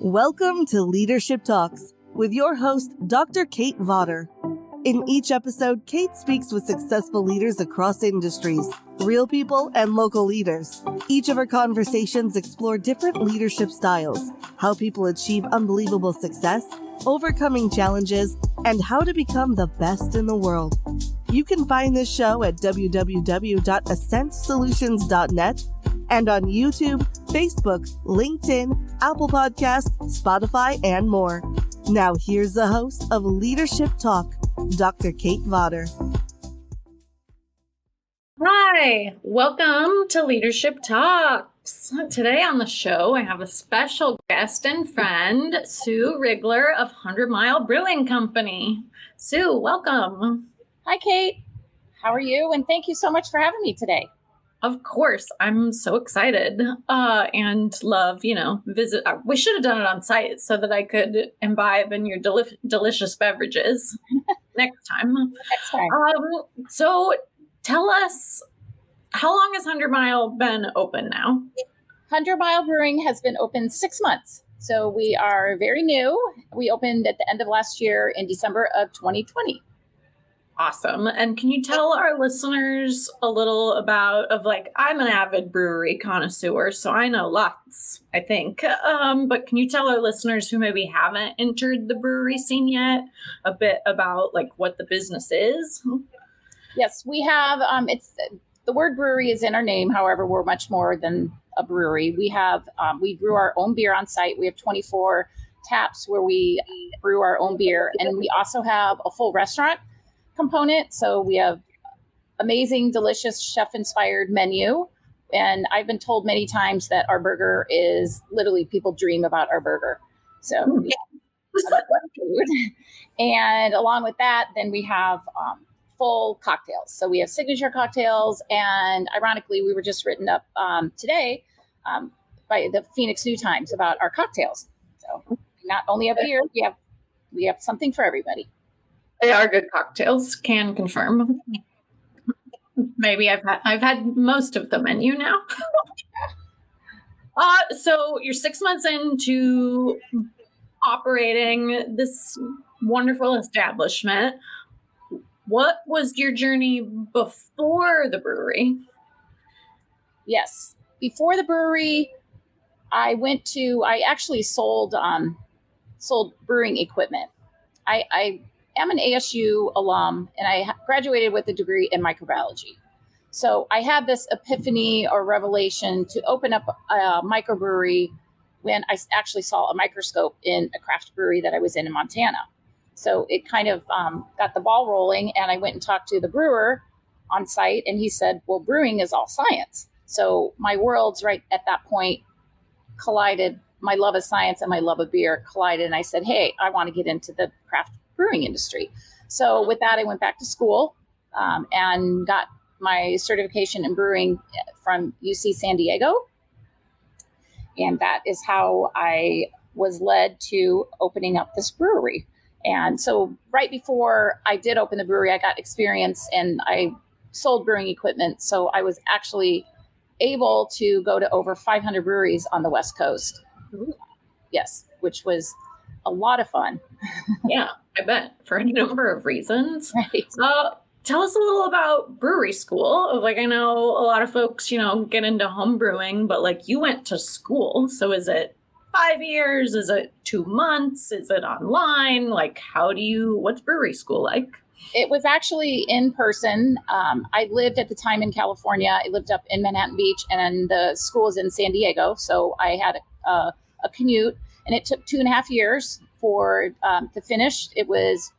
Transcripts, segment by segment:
Welcome to Leadership Talks with your host, Dr. Kate Vawter. In each episode, Kate speaks with successful leaders across industries, real people, and local leaders. Each of her conversations explore different leadership styles, how people achieve unbelievable success, overcoming challenges, and how to become the best in the world. You can find this show at www.ascentsolutions.net and on YouTube, Facebook, LinkedIn, Apple Podcasts, Spotify, and more. Now, here's the host of Leadership Talk, Dr. Kate Vawter. Hi, welcome to Leadership Talks. Today on the show, I have a special guest and friend, Sue Rigler of 100 Mile Brewing Company. Sue, welcome. Hi, Kate. How are you? And thank you so much for having me today. Of course, I'm so excited uh, and love, you know, visit. Uh, we should have done it on site so that I could imbibe in your deli- delicious beverages next time. Next time. Um, so tell us, how long has 100 Mile been open now? 100 Mile Brewing has been open six months. So we are very new. We opened at the end of last year in December of 2020. Awesome. And can you tell our listeners a little about of like I'm an avid brewery connoisseur, so I know lots, I think. Um, but can you tell our listeners who maybe haven't entered the brewery scene yet a bit about like what the business is? Yes, we have um it's the word brewery is in our name, however, we're much more than a brewery. We have um, we brew our own beer on site. We have 24 taps where we brew our own beer and we also have a full restaurant component. So we have amazing, delicious chef inspired menu. And I've been told many times that our burger is literally people dream about our burger. So Hmm. yeah. and along with that, then we have um, full cocktails. So we have signature cocktails. And ironically, we were just written up um, today um, by the Phoenix New Times about our cocktails. So not only have beer, we have we have something for everybody. They are good cocktails, can confirm. Maybe I've had I've had most of the menu now. uh, so you're six months into operating this wonderful establishment. What was your journey before the brewery? Yes. Before the brewery, I went to I actually sold um sold brewing equipment. I, I am an ASU alum and I graduated with a degree in microbiology. So I had this epiphany or revelation to open up a microbrewery when I actually saw a microscope in a craft brewery that I was in in Montana. So it kind of um, got the ball rolling, and I went and talked to the brewer on site, and he said, "Well, brewing is all science." So my worlds right at that point collided. My love of science and my love of beer collided, and I said, "Hey, I want to get into the craft brewing industry." So with that, I went back to school um, and got my certification in brewing from UC San Diego, and that is how I was led to opening up this brewery. And so, right before I did open the brewery, I got experience and I sold brewing equipment. So, I was actually able to go to over 500 breweries on the West Coast. Yes, which was a lot of fun. Yeah, I bet for a number of reasons. Right. Uh, tell us a little about brewery school. Like I know a lot of folks, you know, get into home brewing, but like you went to school. So is it five years? Is it two months? Is it online? Like how do you? What's brewery school like? It was actually in person. Um, I lived at the time in California. I lived up in Manhattan Beach, and the school was in San Diego. So I had a, a, a commute, and it took two and a half years for um, to finish. It was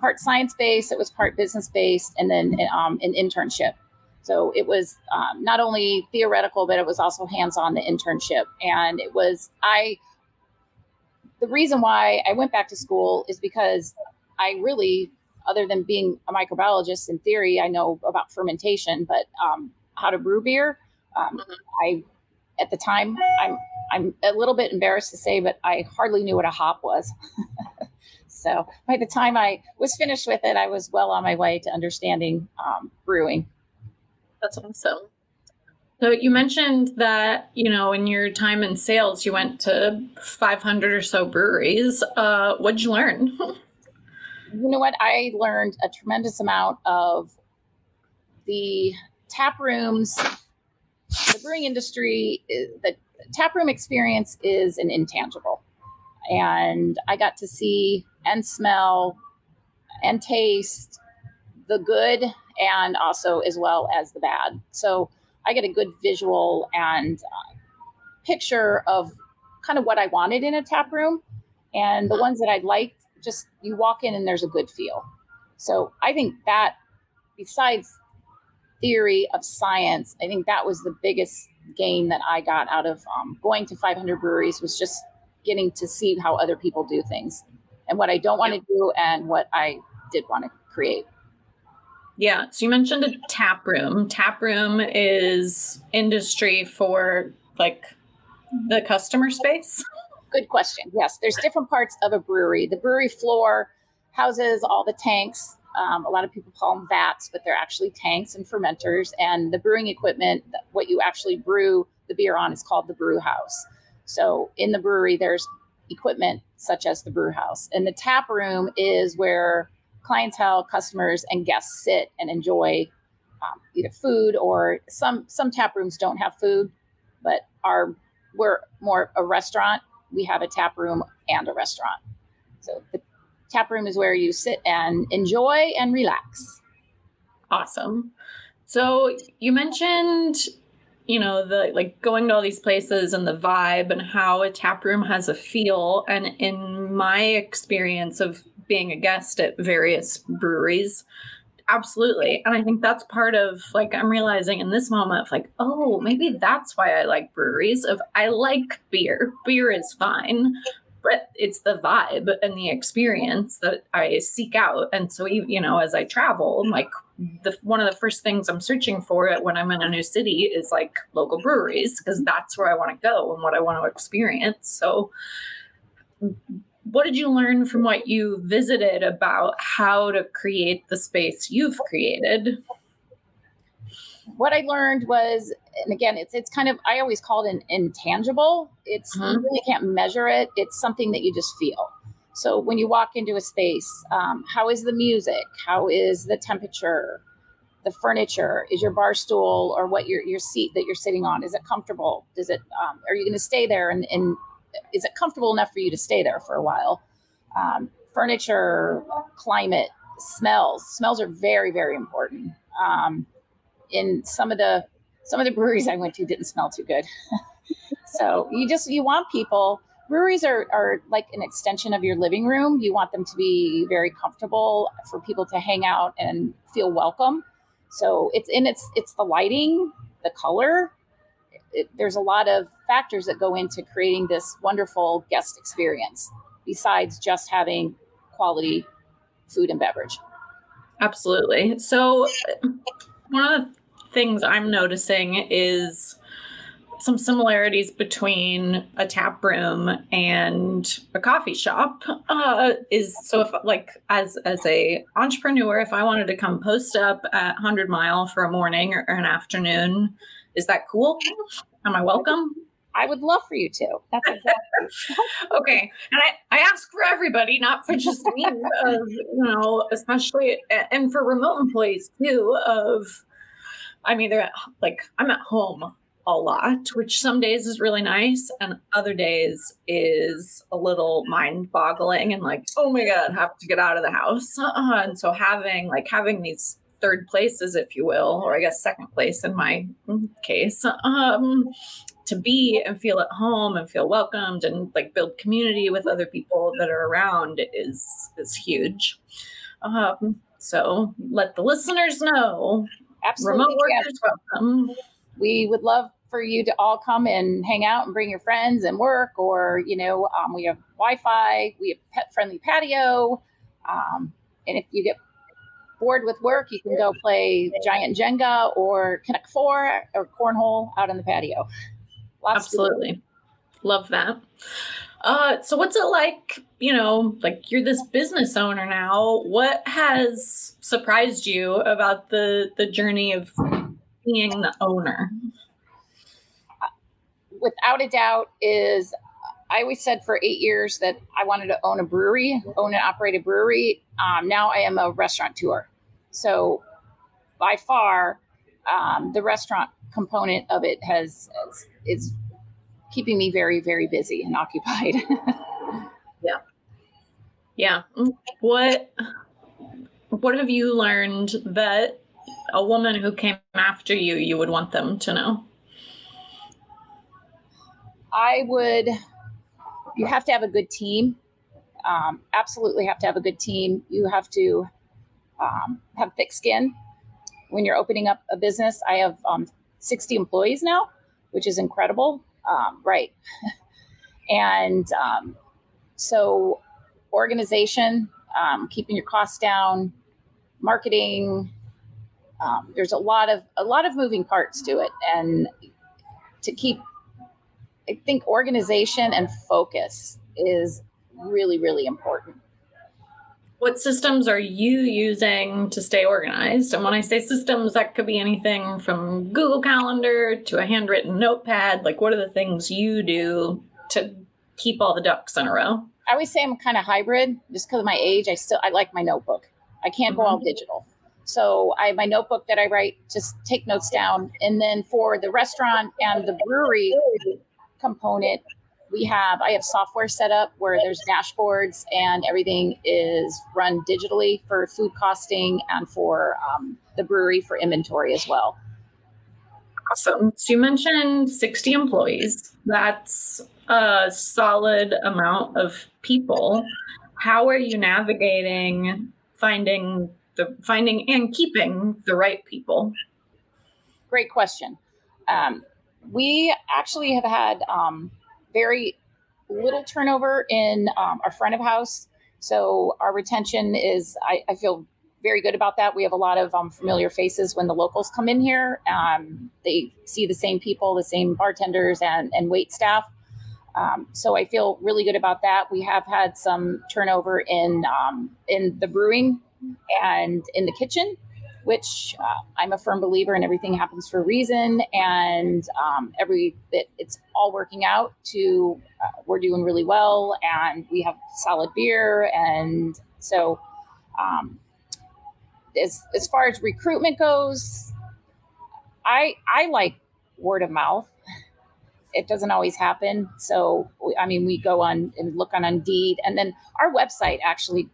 part science based, it was part business based, and then um, an internship. So it was um, not only theoretical, but it was also hands on the internship. And it was I. The reason why I went back to school is because I really other than being a microbiologist in theory, I know about fermentation, but um, how to brew beer, um, I at the time I'm I'm a little bit embarrassed to say, but I hardly knew what a hop was. so by the time I was finished with it, I was well on my way to understanding um, brewing. That's awesome. So you mentioned that you know in your time in sales, you went to 500 or so breweries. Uh, what'd you learn? you know what? I learned a tremendous amount of the tap rooms, the brewing industry. The tap room experience is an intangible, and I got to see and smell and taste the good and also as well as the bad. So I get a good visual and uh, picture of kind of what I wanted in a tap room. And the ones that I liked, just you walk in and there's a good feel. So I think that, besides theory of science, I think that was the biggest gain that I got out of um, going to 500 breweries was just getting to see how other people do things and what I don't want to do and what I did want to create. Yeah. So you mentioned a tap room. Tap room is industry for like the customer space. Good question. Yes, there's different parts of a brewery. The brewery floor houses all the tanks. Um, a lot of people call them vats, but they're actually tanks and fermenters. And the brewing equipment, what you actually brew the beer on, is called the brew house. So in the brewery, there's equipment such as the brew house. And the tap room is where clientele, customers, and guests sit and enjoy um, either food or some some tap rooms don't have food, but are we're more a restaurant. We have a tap room and a restaurant. So the tap room is where you sit and enjoy and relax. Awesome. So you mentioned you know the like going to all these places and the vibe and how a tap room has a feel. And in my experience of being a guest at various breweries absolutely. And i think that's part of like i'm realizing in this moment like oh maybe that's why i like breweries. Of i like beer. Beer is fine but it's the vibe and the experience that i seek out. And so you know as i travel mm-hmm. like the one of the first things i'm searching for it when i'm in a new city is like local breweries because mm-hmm. that's where i want to go and what i want to experience. So what did you learn from what you visited about how to create the space you've created? What I learned was, and again, it's it's kind of I always call it an intangible. It's mm-hmm. you really can't measure it. It's something that you just feel. So when you walk into a space, um, how is the music? How is the temperature? The furniture is your bar stool or what your your seat that you're sitting on. Is it comfortable? Does it? Um, are you going to stay there and, and is it comfortable enough for you to stay there for a while? Um, furniture, climate, smells. Smells are very, very important. Um, in some of the some of the breweries I went to didn't smell too good. so you just you want people. Breweries are, are like an extension of your living room. You want them to be very comfortable for people to hang out and feel welcome. So it's in it's it's the lighting, the color, it, there's a lot of factors that go into creating this wonderful guest experience besides just having quality food and beverage. Absolutely. So, one of the things I'm noticing is some similarities between a tap room and a coffee shop uh, is so if like as as a entrepreneur if i wanted to come post up at 100 mile for a morning or, or an afternoon is that cool? Am I welcome? I would love for you to. That's exactly. okay. And I, I ask for everybody, not for just me, of, you know, especially, and for remote employees too, of, I mean, they're at, like, I'm at home a lot, which some days is really nice, and other days is a little mind boggling and like, oh my God, I have to get out of the house. Uh, and so having, like, having these third places, if you will, or I guess second place in my case, um, to be and feel at home and feel welcomed and like build community with other people that are around is is huge. Um, so let the listeners know. Absolutely. Remote. We would love for you to all come and hang out and bring your friends and work, or you know, um, we have Wi-Fi, we have pet-friendly patio, um, and if you get bored with work, you can go play giant Jenga or Connect Four or cornhole out in the patio. Lots Absolutely. Love that. Uh, so what's it like, you know, like you're this business owner now. What has surprised you about the the journey of being the owner? without a doubt, is I always said for eight years that I wanted to own a brewery, own and operate a brewery. Um, now I am a restaurateur. So by far, um, the restaurant component of it has, has is keeping me very, very busy and occupied. yeah. Yeah. What what have you learned that a woman who came after you you would want them to know? I would you have to have a good team. Um, absolutely have to have a good team. You have to um, have thick skin when you're opening up a business. I have um, 60 employees now, which is incredible. Um, right. and um, so, organization, um, keeping your costs down, marketing. there's a lot of a lot of moving parts to it, and to keep I think organization and focus is really, really important. What systems are you using to stay organized? And when I say systems, that could be anything from Google Calendar to a handwritten notepad. Like, what are the things you do to keep all the ducks in a row? I always say I'm kind of hybrid just because of my age. I still I like my notebook. I can't mm-hmm. go all digital. So I have my notebook that I write, just take notes down. And then for the restaurant and the brewery, component we have i have software set up where there's dashboards and everything is run digitally for food costing and for um, the brewery for inventory as well. Awesome. So you mentioned 60 employees. That's a solid amount of people. How are you navigating finding the finding and keeping the right people? Great question. Um, we actually have had um, very little turnover in um, our front of house. So our retention is, I, I, feel very good about that. We have a lot of um, familiar faces when the locals come in here. Um, they see the same people, the same bartenders and, and wait staff. Um, so I feel really good about that. We have had some turnover in um, in the brewing and in the kitchen which uh, I'm a firm believer in everything happens for a reason, and um, every it, it's all working out. To uh, we're doing really well, and we have solid beer, and so um, as as far as recruitment goes, I I like word of mouth. It doesn't always happen, so I mean we go on and look on Indeed, and then our website actually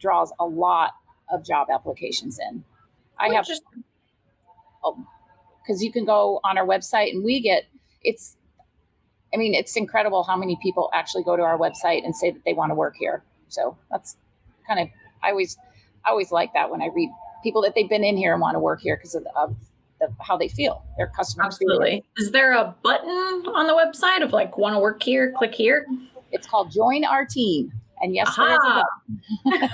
draws a lot of job applications in. I have because oh, you can go on our website and we get it's I mean, it's incredible how many people actually go to our website and say that they want to work here. So that's kind of I always I always like that when I read people that they've been in here and want to work here because of, of the, how they feel, their customers. Absolutely. Is there a button on the website of like want to work here? Click here. It's called Join Our Team, and yes, there is a button.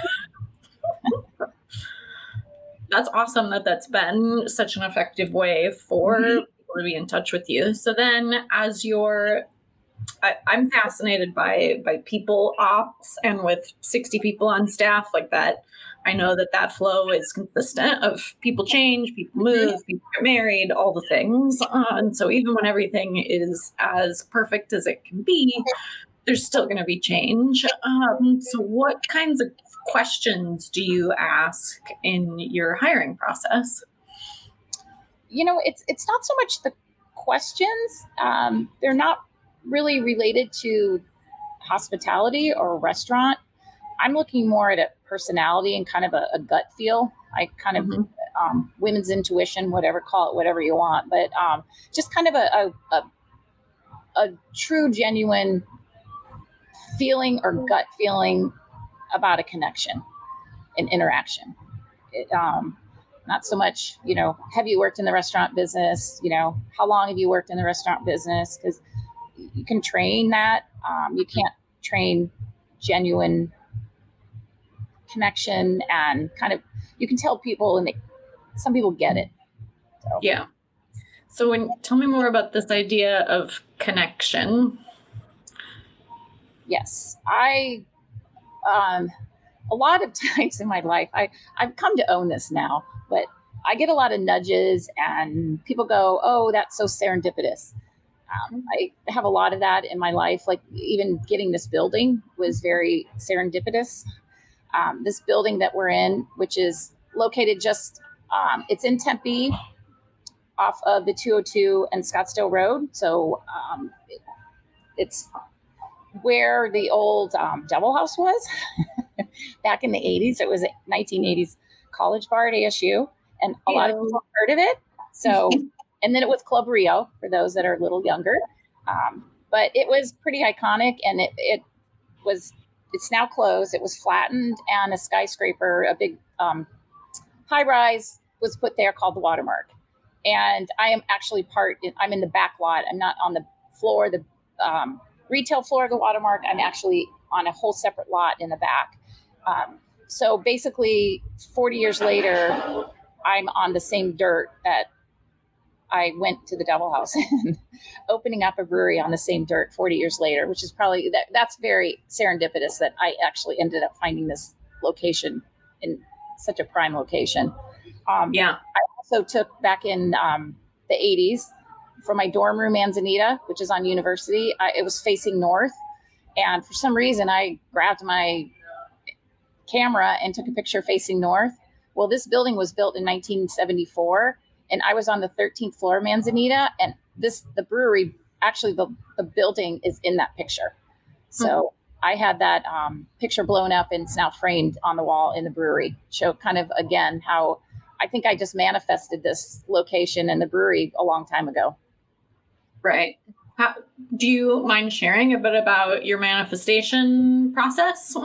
That's awesome that that's been such an effective way for mm-hmm. people to be in touch with you. So then, as you're I, am fascinated by by people ops and with 60 people on staff like that. I know that that flow is consistent of people change, people mm-hmm. move, people get married, all the things. Uh, and so even when everything is as perfect as it can be, there's still going to be change. Um, so what kinds of questions do you ask in your hiring process? You know, it's it's not so much the questions. Um, they're not really related to hospitality or restaurant. I'm looking more at a personality and kind of a, a gut feel. I kind of mm-hmm. um, women's intuition, whatever call it, whatever you want, but um, just kind of a, a, a, a true, genuine feeling or gut feeling about a connection, an interaction. It, um, not so much, you know, have you worked in the restaurant business? You know, how long have you worked in the restaurant business? Because you can train that. Um, you can't train genuine connection and kind of you can tell people and they, some people get it. So. Yeah. So when tell me more about this idea of connection. Yes, I um, a lot of times in my life, I, I've come to own this now, but I get a lot of nudges and people go, oh, that's so serendipitous. Um, I have a lot of that in my life. Like even getting this building was very serendipitous. Um, this building that we're in, which is located just, um, it's in Tempe, off of the 202 and Scottsdale Road. So um, it, it's where the old um, Devil House was back in the 80s. It was a 1980s college bar at ASU, and a lot of people heard of it. So, and then it was Club Rio for those that are a little younger. Um, but it was pretty iconic, and it, it was. It's now closed. It was flattened, and a skyscraper, a big um, high rise, was put there called the Watermark. And I am actually part. I'm in the back lot. I'm not on the floor. The um, retail floor of the Watermark. I'm actually on a whole separate lot in the back. Um, so basically, 40 years later, I'm on the same dirt that I went to the Devil House and opening up a brewery on the same dirt 40 years later, which is probably that, that's very serendipitous that I actually ended up finding this location in such a prime location. Um, yeah. I also took back in um, the 80s for my dorm room Manzanita, which is on University. I, it was facing north, and for some reason, I grabbed my camera and took a picture facing north. Well, this building was built in 1974, and I was on the 13th floor of Manzanita, and this the brewery actually the the building is in that picture. So. Mm-hmm. I had that um, picture blown up and it's now framed on the wall in the brewery. Show kind of again how I think I just manifested this location and the brewery a long time ago. Right. How, do you mind sharing a bit about your manifestation process?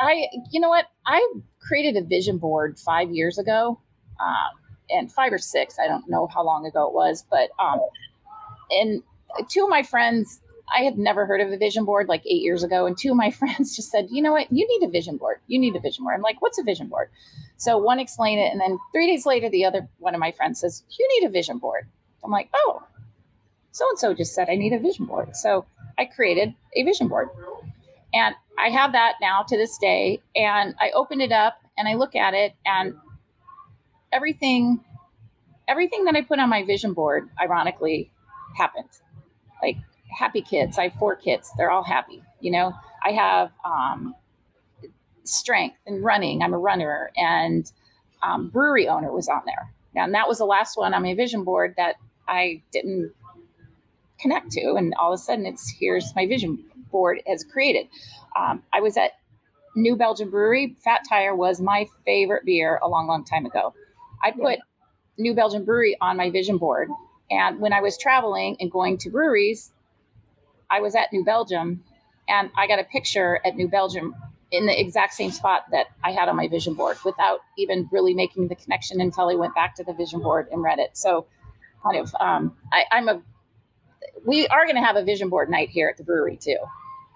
I, you know what, I created a vision board five years ago, um, and five or six. I don't know how long ago it was, but um, and two of my friends, I had never heard of a vision board like eight years ago, and two of my friends just said, "You know what? You need a vision board. You need a vision board." I'm like, "What's a vision board?" So one explained it, and then three days later, the other one of my friends says, "You need a vision board." I'm like, "Oh, so and so just said I need a vision board." So I created a vision board, and I have that now to this day. And I open it up and I look at it, and everything, everything that I put on my vision board, ironically, happened. Like happy kids. I have four kids. They're all happy. You know, I have um, strength and running. I'm a runner, and um, brewery owner was on there. And that was the last one on my vision board that I didn't connect to. And all of a sudden, it's here's my vision board has created. Um, I was at New Belgium Brewery. Fat Tire was my favorite beer a long, long time ago. I put yeah. New Belgium Brewery on my vision board. And when I was traveling and going to breweries, I was at New Belgium and I got a picture at New Belgium in the exact same spot that I had on my vision board without even really making the connection until I went back to the vision board and read it. So, kind of, um, I, I'm a, we are going to have a vision board night here at the brewery too.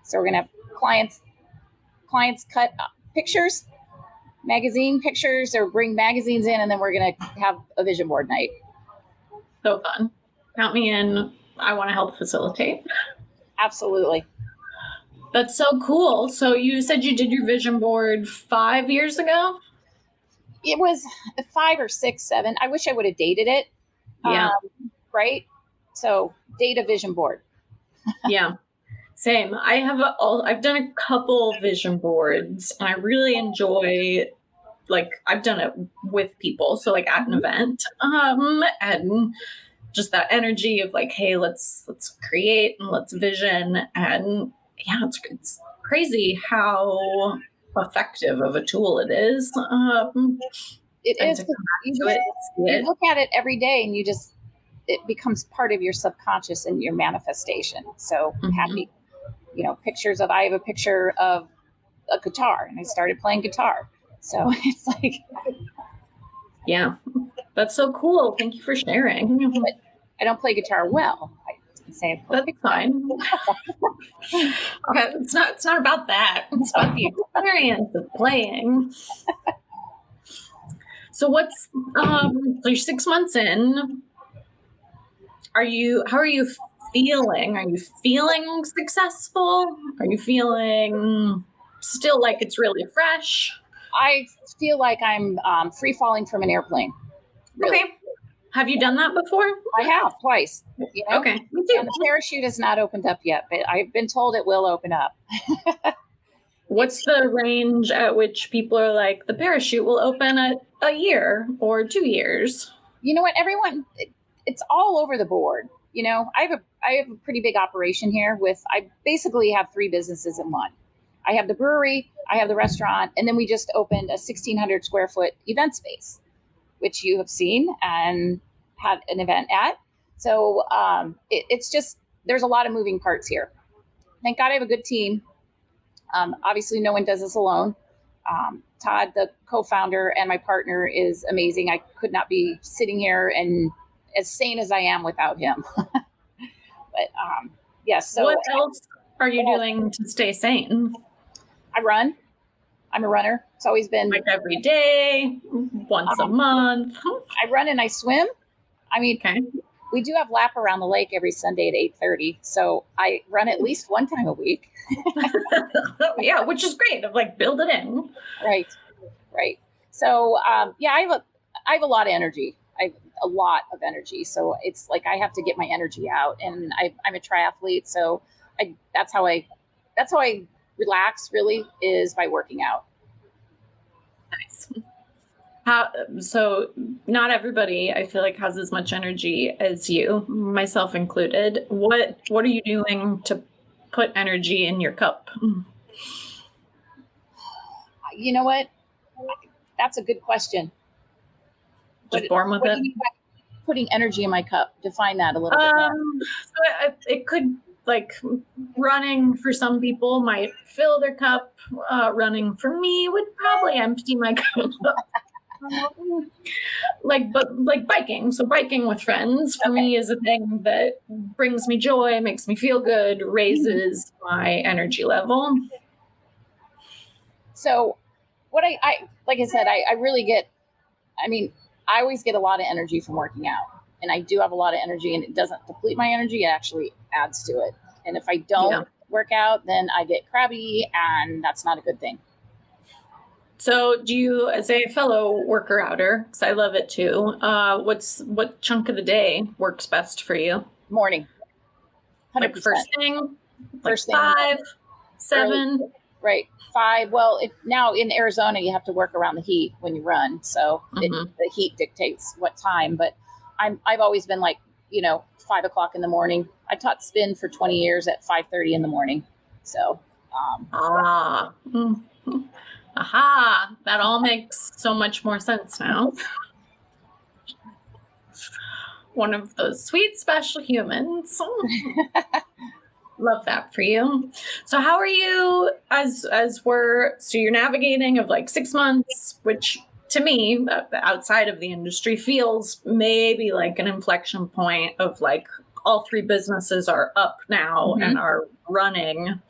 So we're going to have clients, clients cut pictures, magazine pictures, or bring magazines in, and then we're going to have a vision board night. So fun! Count me in. I want to help facilitate. Absolutely. That's so cool. So you said you did your vision board five years ago? It was five or six, seven. I wish I would have dated it. Yeah. Um, right. So data vision board. yeah. Same. I have a, I've done a couple vision boards and I really enjoy like I've done it with people. So like at an mm-hmm. event. Um and just that energy of like, hey, let's let's create and let's vision and yeah, it's, it's crazy how effective of a tool it is. Um, it is. You, it, you look at it every day and you just, it becomes part of your subconscious and your manifestation. So mm-hmm. happy, you know, pictures of, I have a picture of a guitar and I started playing guitar. So it's like, yeah, that's so cool. Thank you for sharing. I don't play guitar well. I say that's fine. okay, it's not it's not about that. It's about the experience of playing. So what's um so you're six months in. Are you how are you feeling? Are you feeling successful? Are you feeling still like it's really fresh? I feel like I'm um, free falling from an airplane. Really. Okay. Have you done that before? I have twice. You know? Okay. And the parachute has not opened up yet, but I've been told it will open up. What's the range at which people are like the parachute will open at a year or two years? You know what? Everyone, it, it's all over the board. You know, I have a I have a pretty big operation here. With I basically have three businesses in one. I have the brewery, I have the restaurant, and then we just opened a 1,600 square foot event space, which you have seen and had an event at. So um, it, it's just there's a lot of moving parts here. Thank God I have a good team. Um, obviously, no one does this alone. Um, Todd, the co-founder and my partner, is amazing. I could not be sitting here and as sane as I am without him. but um, yes. so what else are you doing to stay sane? I run. I'm a runner. It's always been like every day, once um, a month. I run and I swim. I mean, okay. We do have lap around the lake every Sunday at eight thirty, so I run at least one time a week. yeah, which is great. Of like build it in. Right, right. So um, yeah, I have a I have a lot of energy. I have a lot of energy. So it's like I have to get my energy out, and I, I'm a triathlete, so I that's how I that's how I relax. Really, is by working out. Nice. How, so not everybody I feel like has as much energy as you, myself included. What what are you doing to put energy in your cup? You know what? That's a good question. Just born with it. Putting energy in my cup. Define that a little bit. Um, so it, it could like running for some people might fill their cup. Uh, running for me would probably empty my cup. Like but like biking so biking with friends for okay. me is a thing that brings me joy makes me feel good raises my energy level so what i, I like i said I, I really get i mean i always get a lot of energy from working out and i do have a lot of energy and it doesn't deplete my energy it actually adds to it and if i don't yeah. work out then i get crabby and that's not a good thing so, do you, as a fellow worker outer, because I love it too, uh, what's what chunk of the day works best for you? Morning. 100%. Like first thing, first like thing, five, seven, early, right? Five. Well, if, now in Arizona, you have to work around the heat when you run, so mm-hmm. it, the heat dictates what time. But I'm I've always been like you know five o'clock in the morning. I taught spin for 20 years at 5:30 in the morning, so. Um, ah. Mm-hmm. Aha, that all makes so much more sense now. One of those sweet special humans. Love that for you. So how are you as as we're so you're navigating of like 6 months which to me uh, outside of the industry feels maybe like an inflection point of like all three businesses are up now mm-hmm. and are running.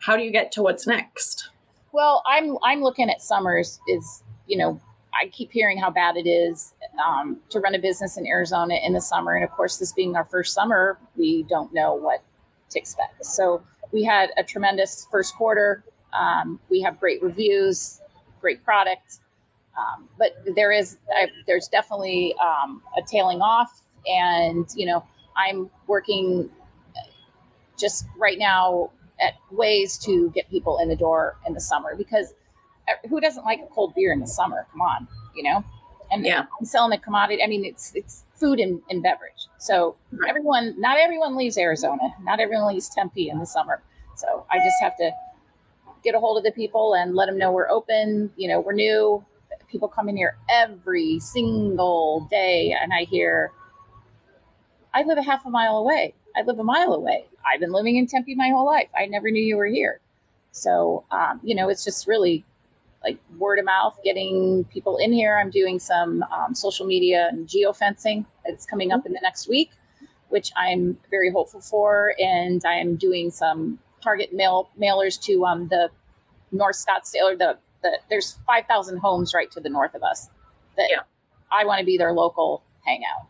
How do you get to what's next? Well, I'm I'm looking at summers is you know I keep hearing how bad it is um, to run a business in Arizona in the summer, and of course, this being our first summer, we don't know what to expect. So we had a tremendous first quarter. Um, we have great reviews, great product, um, but there is I, there's definitely um, a tailing off, and you know I'm working just right now at ways to get people in the door in the summer because uh, who doesn't like a cold beer in the summer? Come on, you know. And yeah, I'm selling a commodity. I mean, it's it's food and, and beverage. So right. everyone, not everyone leaves Arizona. Not everyone leaves Tempe in the summer. So I just have to get a hold of the people and let them know we're open. You know, we're new. People come in here every single day, and I hear, I live a half a mile away. I live a mile away. I've been living in Tempe my whole life. I never knew you were here. So, um, you know, it's just really like word of mouth, getting people in here. I'm doing some um, social media and geofencing. It's coming up in the next week, which I'm very hopeful for. And I am doing some target mail mailers to um, the North Scottsdale or the, the there's 5,000 homes right to the north of us that yeah. I want to be their local hangout.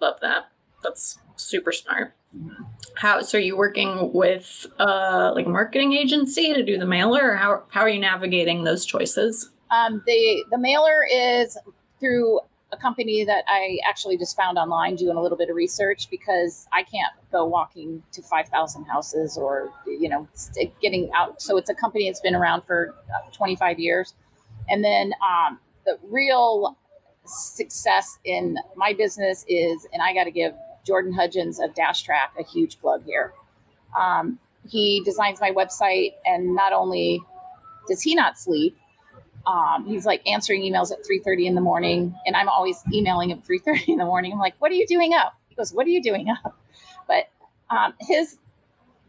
Love that. That's super smart. How so? Are you working with uh, like a marketing agency to do the mailer, or how how are you navigating those choices? Um, the the mailer is through a company that I actually just found online doing a little bit of research because I can't go walking to 5,000 houses or, you know, getting out. So it's a company that's been around for uh, 25 years. And then um, the real success in my business is, and I got to give Jordan Hudgens of Dash Track a huge plug here. Um, he designs my website, and not only does he not sleep, um, he's like answering emails at 3.30 in the morning and i'm always emailing him 3.30 in the morning. I'm like what are you doing up? He goes what are you doing up? But um, his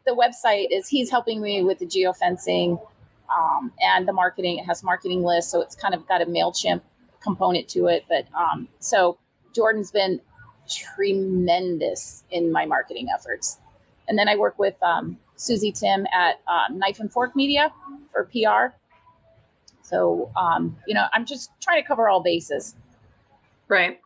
the website is he's helping me with the geofencing um, and the marketing. It has marketing lists so it's kind of got a mailchimp component to it but um, so jordan's been tremendous in my marketing efforts and then i work with um, susie tim at uh, knife and fork media for pr so, um, you know, I'm just trying to cover all bases. Right.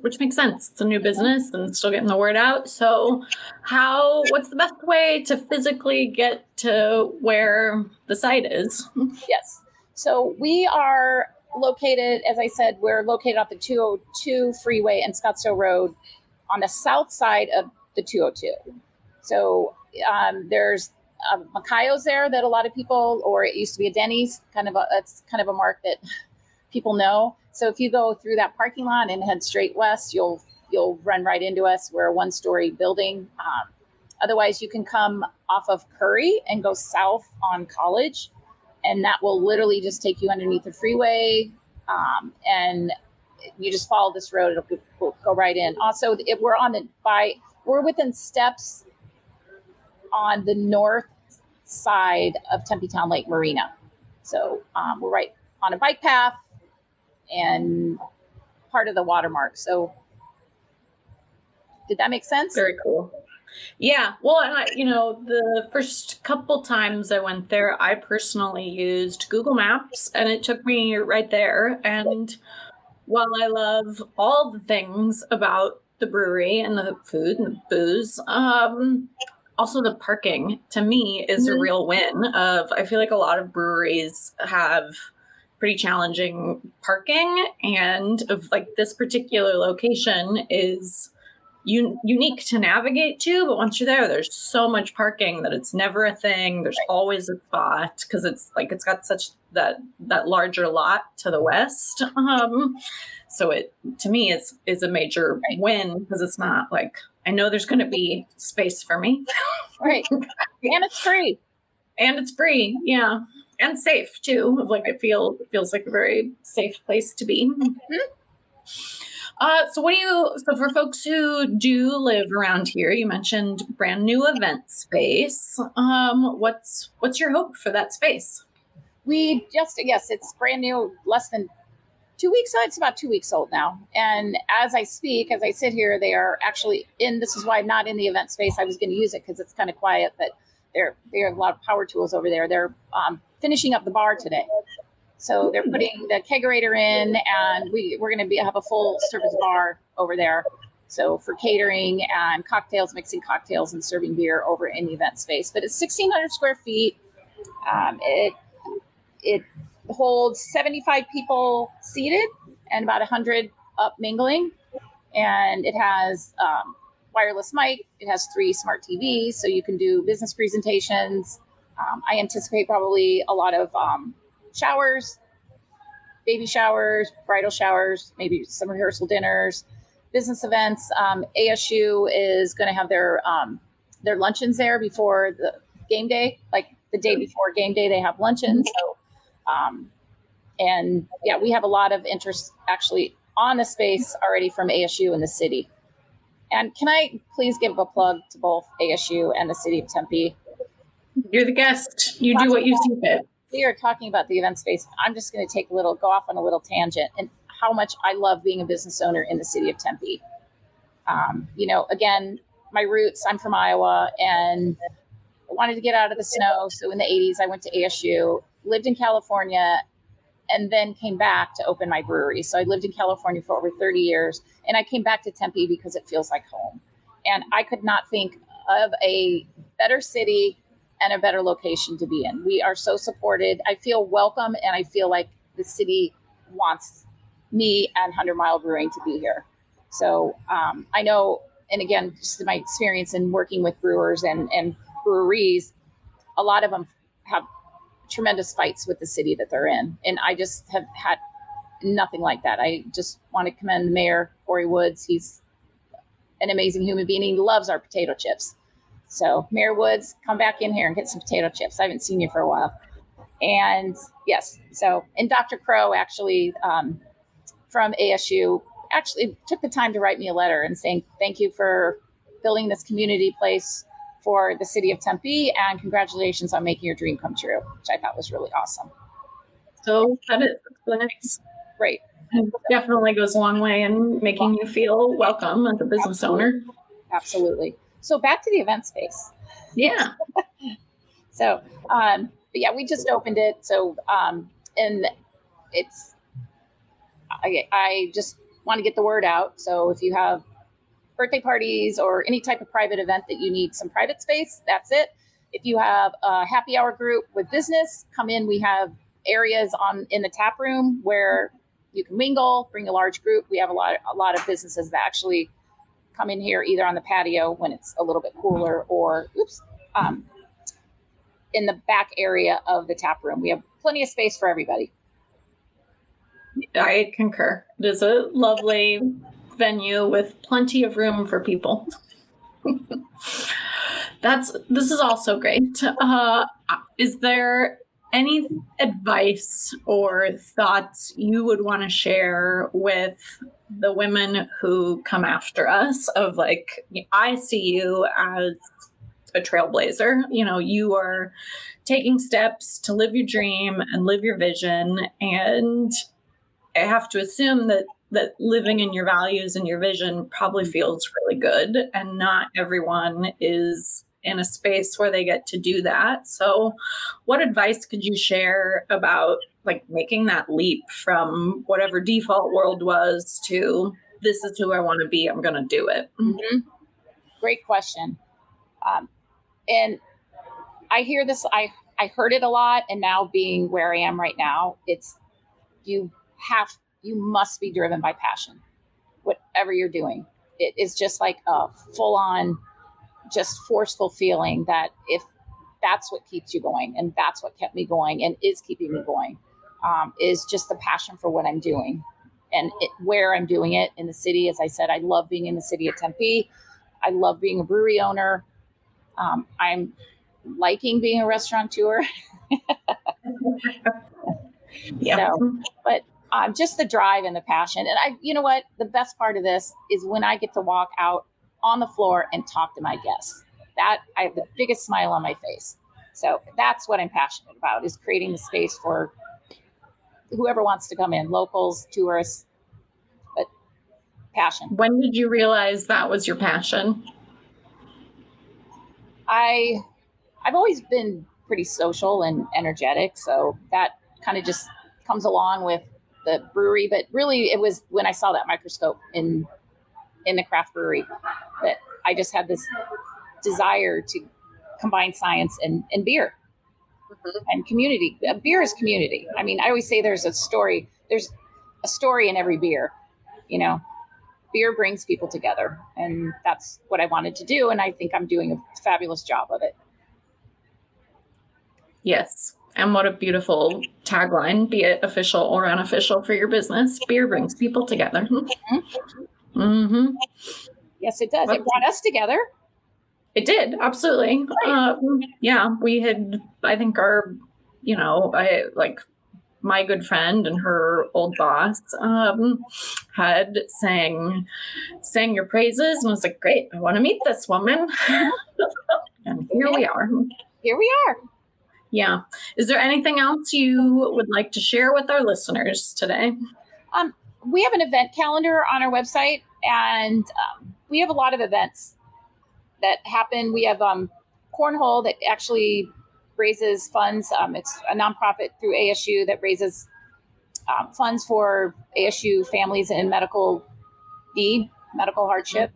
Which makes sense. It's a new business and still getting the word out. So, how, what's the best way to physically get to where the site is? Yes. So, we are located, as I said, we're located off the 202 freeway and Scottsdale Road on the south side of the 202. So, um, there's um, Macayo's there that a lot of people, or it used to be a Denny's, kind of a, it's kind of a mark that people know. So if you go through that parking lot and head straight west, you'll you'll run right into us. We're a one-story building. Um, otherwise, you can come off of Curry and go south on College, and that will literally just take you underneath the freeway, um, and you just follow this road. It'll go, go right in. Also, if we're on the by we're within steps on the north side of Tempe Town Lake Marina. So um, we're right on a bike path and part of the watermark. So did that make sense? Very cool. Yeah. Well, and I, you know, the first couple times I went there, I personally used Google Maps and it took me right there. And while I love all the things about the brewery and the food and the booze, um, also the parking to me is mm-hmm. a real win of i feel like a lot of breweries have pretty challenging parking and of like this particular location is un- unique to navigate to but once you're there there's so much parking that it's never a thing there's always a spot because it's like it's got such that that larger lot to the west um so it to me is is a major win because it's not like I know there's going to be space for me. right. And it's free. And it's free. Yeah. And safe too. Like it feels feels like a very safe place to be. Mm-hmm. Uh, so what do you so for folks who do live around here, you mentioned brand new event space. Um, what's what's your hope for that space? We just yes, it's brand new, less than two weeks. It's about two weeks old now. And as I speak, as I sit here, they are actually in. This is why I'm not in the event space. I was going to use it because it's kind of quiet, but they're they have a lot of power tools over there. They're um, finishing up the bar today. So they're putting the kegerator in, and we we're going to be have a full service bar over there. So for catering and cocktails, mixing cocktails and serving beer over in the event space. But it's 1,600 square feet. Um, it it holds 75 people seated and about 100 up mingling. And it has um, wireless mic. It has three smart TVs, so you can do business presentations. Um, I anticipate probably a lot of um, showers, baby showers, bridal showers, maybe some rehearsal dinners, business events. Um, ASU is going to have their um, their luncheons there before the game day, like the day before game day. They have luncheons. So um, and yeah, we have a lot of interest actually on the space already from ASU and the city. And can I please give a plug to both ASU and the city of Tempe? You're the guest. You do what you see fit. We are talking about the event space. I'm just going to take a little, go off on a little tangent and how much I love being a business owner in the city of Tempe. Um, you know, again, my roots, I'm from Iowa and I wanted to get out of the snow. So in the 80s, I went to ASU lived in California, and then came back to open my brewery. So I lived in California for over 30 years, and I came back to Tempe because it feels like home. And I could not think of a better city and a better location to be in. We are so supported. I feel welcome, and I feel like the city wants me and Hundred Mile Brewing to be here. So um, I know, and again, just my experience in working with brewers and, and breweries, a lot of them have tremendous fights with the city that they're in. And I just have had nothing like that. I just want to commend Mayor Corey Woods. He's an amazing human being. He loves our potato chips. So, Mayor Woods, come back in here and get some potato chips. I haven't seen you for a while. And yes, so, and Dr. Crow actually um, from ASU actually took the time to write me a letter and saying, thank you for building this community place for the city of Tempe and congratulations on making your dream come true, which I thought was really awesome. So that is. Great. It definitely goes a long way in making you feel welcome as a business owner. Absolutely. So back to the event space. Yeah. so, um, but yeah, we just opened it. So, um, and it's, I, I just want to get the word out. So if you have birthday parties or any type of private event that you need some private space, that's it. If you have a happy hour group with business, come in. We have areas on in the tap room where you can mingle, bring a large group. We have a lot a lot of businesses that actually come in here either on the patio when it's a little bit cooler or oops, um, in the back area of the tap room. We have plenty of space for everybody. I concur. It is a lovely venue with plenty of room for people. That's this is also great. Uh, is there any advice or thoughts you would want to share with the women who come after us? Of like, I see you as a trailblazer. You know, you are taking steps to live your dream and live your vision and I have to assume that that living in your values and your vision probably feels really good and not everyone is in a space where they get to do that. So, what advice could you share about like making that leap from whatever default world was to this is who I want to be, I'm going to do it? Mm-hmm. Great question. Um, and I hear this, I, I heard it a lot. And now being where I am right now, it's you have you must be driven by passion whatever you're doing it is just like a full on just forceful feeling that if that's what keeps you going and that's what kept me going and is keeping me going um, is just the passion for what i'm doing and it, where i'm doing it in the city as i said i love being in the city of tempe i love being a brewery owner um, i'm liking being a restaurateur yeah. So, but um, just the drive and the passion. And I, you know what? The best part of this is when I get to walk out on the floor and talk to my guests. That I have the biggest smile on my face. So that's what I'm passionate about: is creating the space for whoever wants to come in, locals, tourists. But passion. When did you realize that was your passion? I, I've always been pretty social and energetic, so that kind of just comes along with the brewery, but really it was when I saw that microscope in in the craft brewery that I just had this desire to combine science and, and beer mm-hmm. and community. Beer is community. I mean, I always say there's a story. There's a story in every beer. You know, beer brings people together, and that's what I wanted to do. And I think I'm doing a fabulous job of it. Yes. And what a beautiful tagline, be it official or unofficial for your business. Beer brings people together. Mm-hmm. Mm-hmm. Yes, it does. It brought us together. It did, absolutely. Uh, yeah, we had, I think, our, you know, I like my good friend and her old boss um, had sang sang your praises and was like, great, I want to meet this woman. and here we are. Here we are. Yeah. Is there anything else you would like to share with our listeners today? Um, we have an event calendar on our website, and um, we have a lot of events that happen. We have um, Cornhole that actually raises funds. Um, it's a nonprofit through ASU that raises um, funds for ASU families in medical need, medical hardship.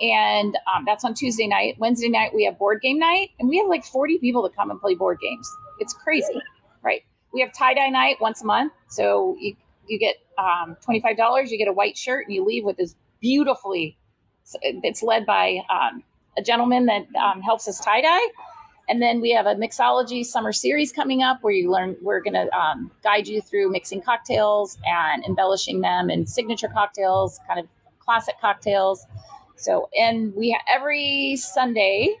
And um, that's on Tuesday night. Wednesday night, we have board game night, and we have like 40 people that come and play board games. It's crazy, right? We have tie dye night once a month. So you, you get um, $25, you get a white shirt, and you leave with this beautifully, it's led by um, a gentleman that um, helps us tie dye. And then we have a mixology summer series coming up where you learn, we're going to um, guide you through mixing cocktails and embellishing them and signature cocktails, kind of classic cocktails. So, and we every Sunday,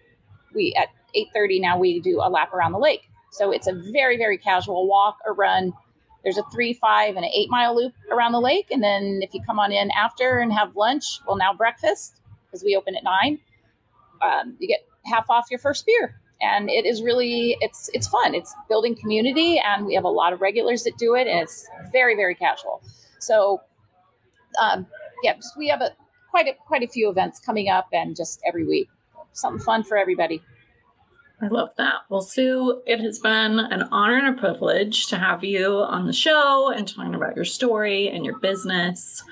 we at 8:30 now we do a lap around the lake. So it's a very very casual walk or run. There's a three, five, and an eight mile loop around the lake, and then if you come on in after and have lunch, well now breakfast because we open at nine, um, you get half off your first beer. And it is really it's it's fun. It's building community and we have a lot of regulars that do it and it's very very casual. So um, yeah we have a quite a quite a few events coming up and just every week. Something fun for everybody I love that. Well, Sue, it has been an honor and a privilege to have you on the show and talking about your story and your business.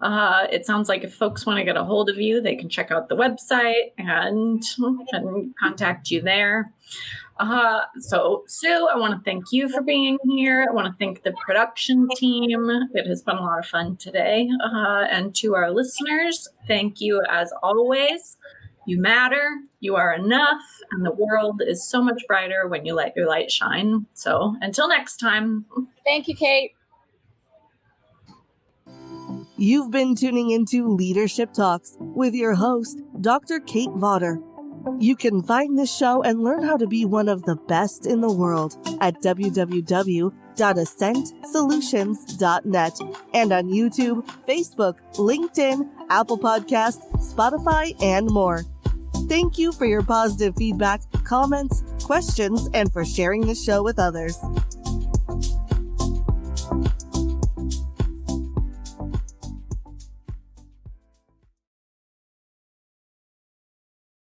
Uh, it sounds like if folks want to get a hold of you, they can check out the website and, and contact you there. Uh, so, Sue, I want to thank you for being here. I want to thank the production team. It has been a lot of fun today. Uh, and to our listeners, thank you as always. You matter, you are enough, and the world is so much brighter when you let your light shine. So, until next time. Thank you, Kate. You've been tuning into Leadership Talks with your host, Dr. Kate Vawter. You can find this show and learn how to be one of the best in the world at www.ascentsolutions.net and on YouTube, Facebook, LinkedIn, Apple Podcasts, Spotify, and more. Thank you for your positive feedback, comments, questions, and for sharing the show with others.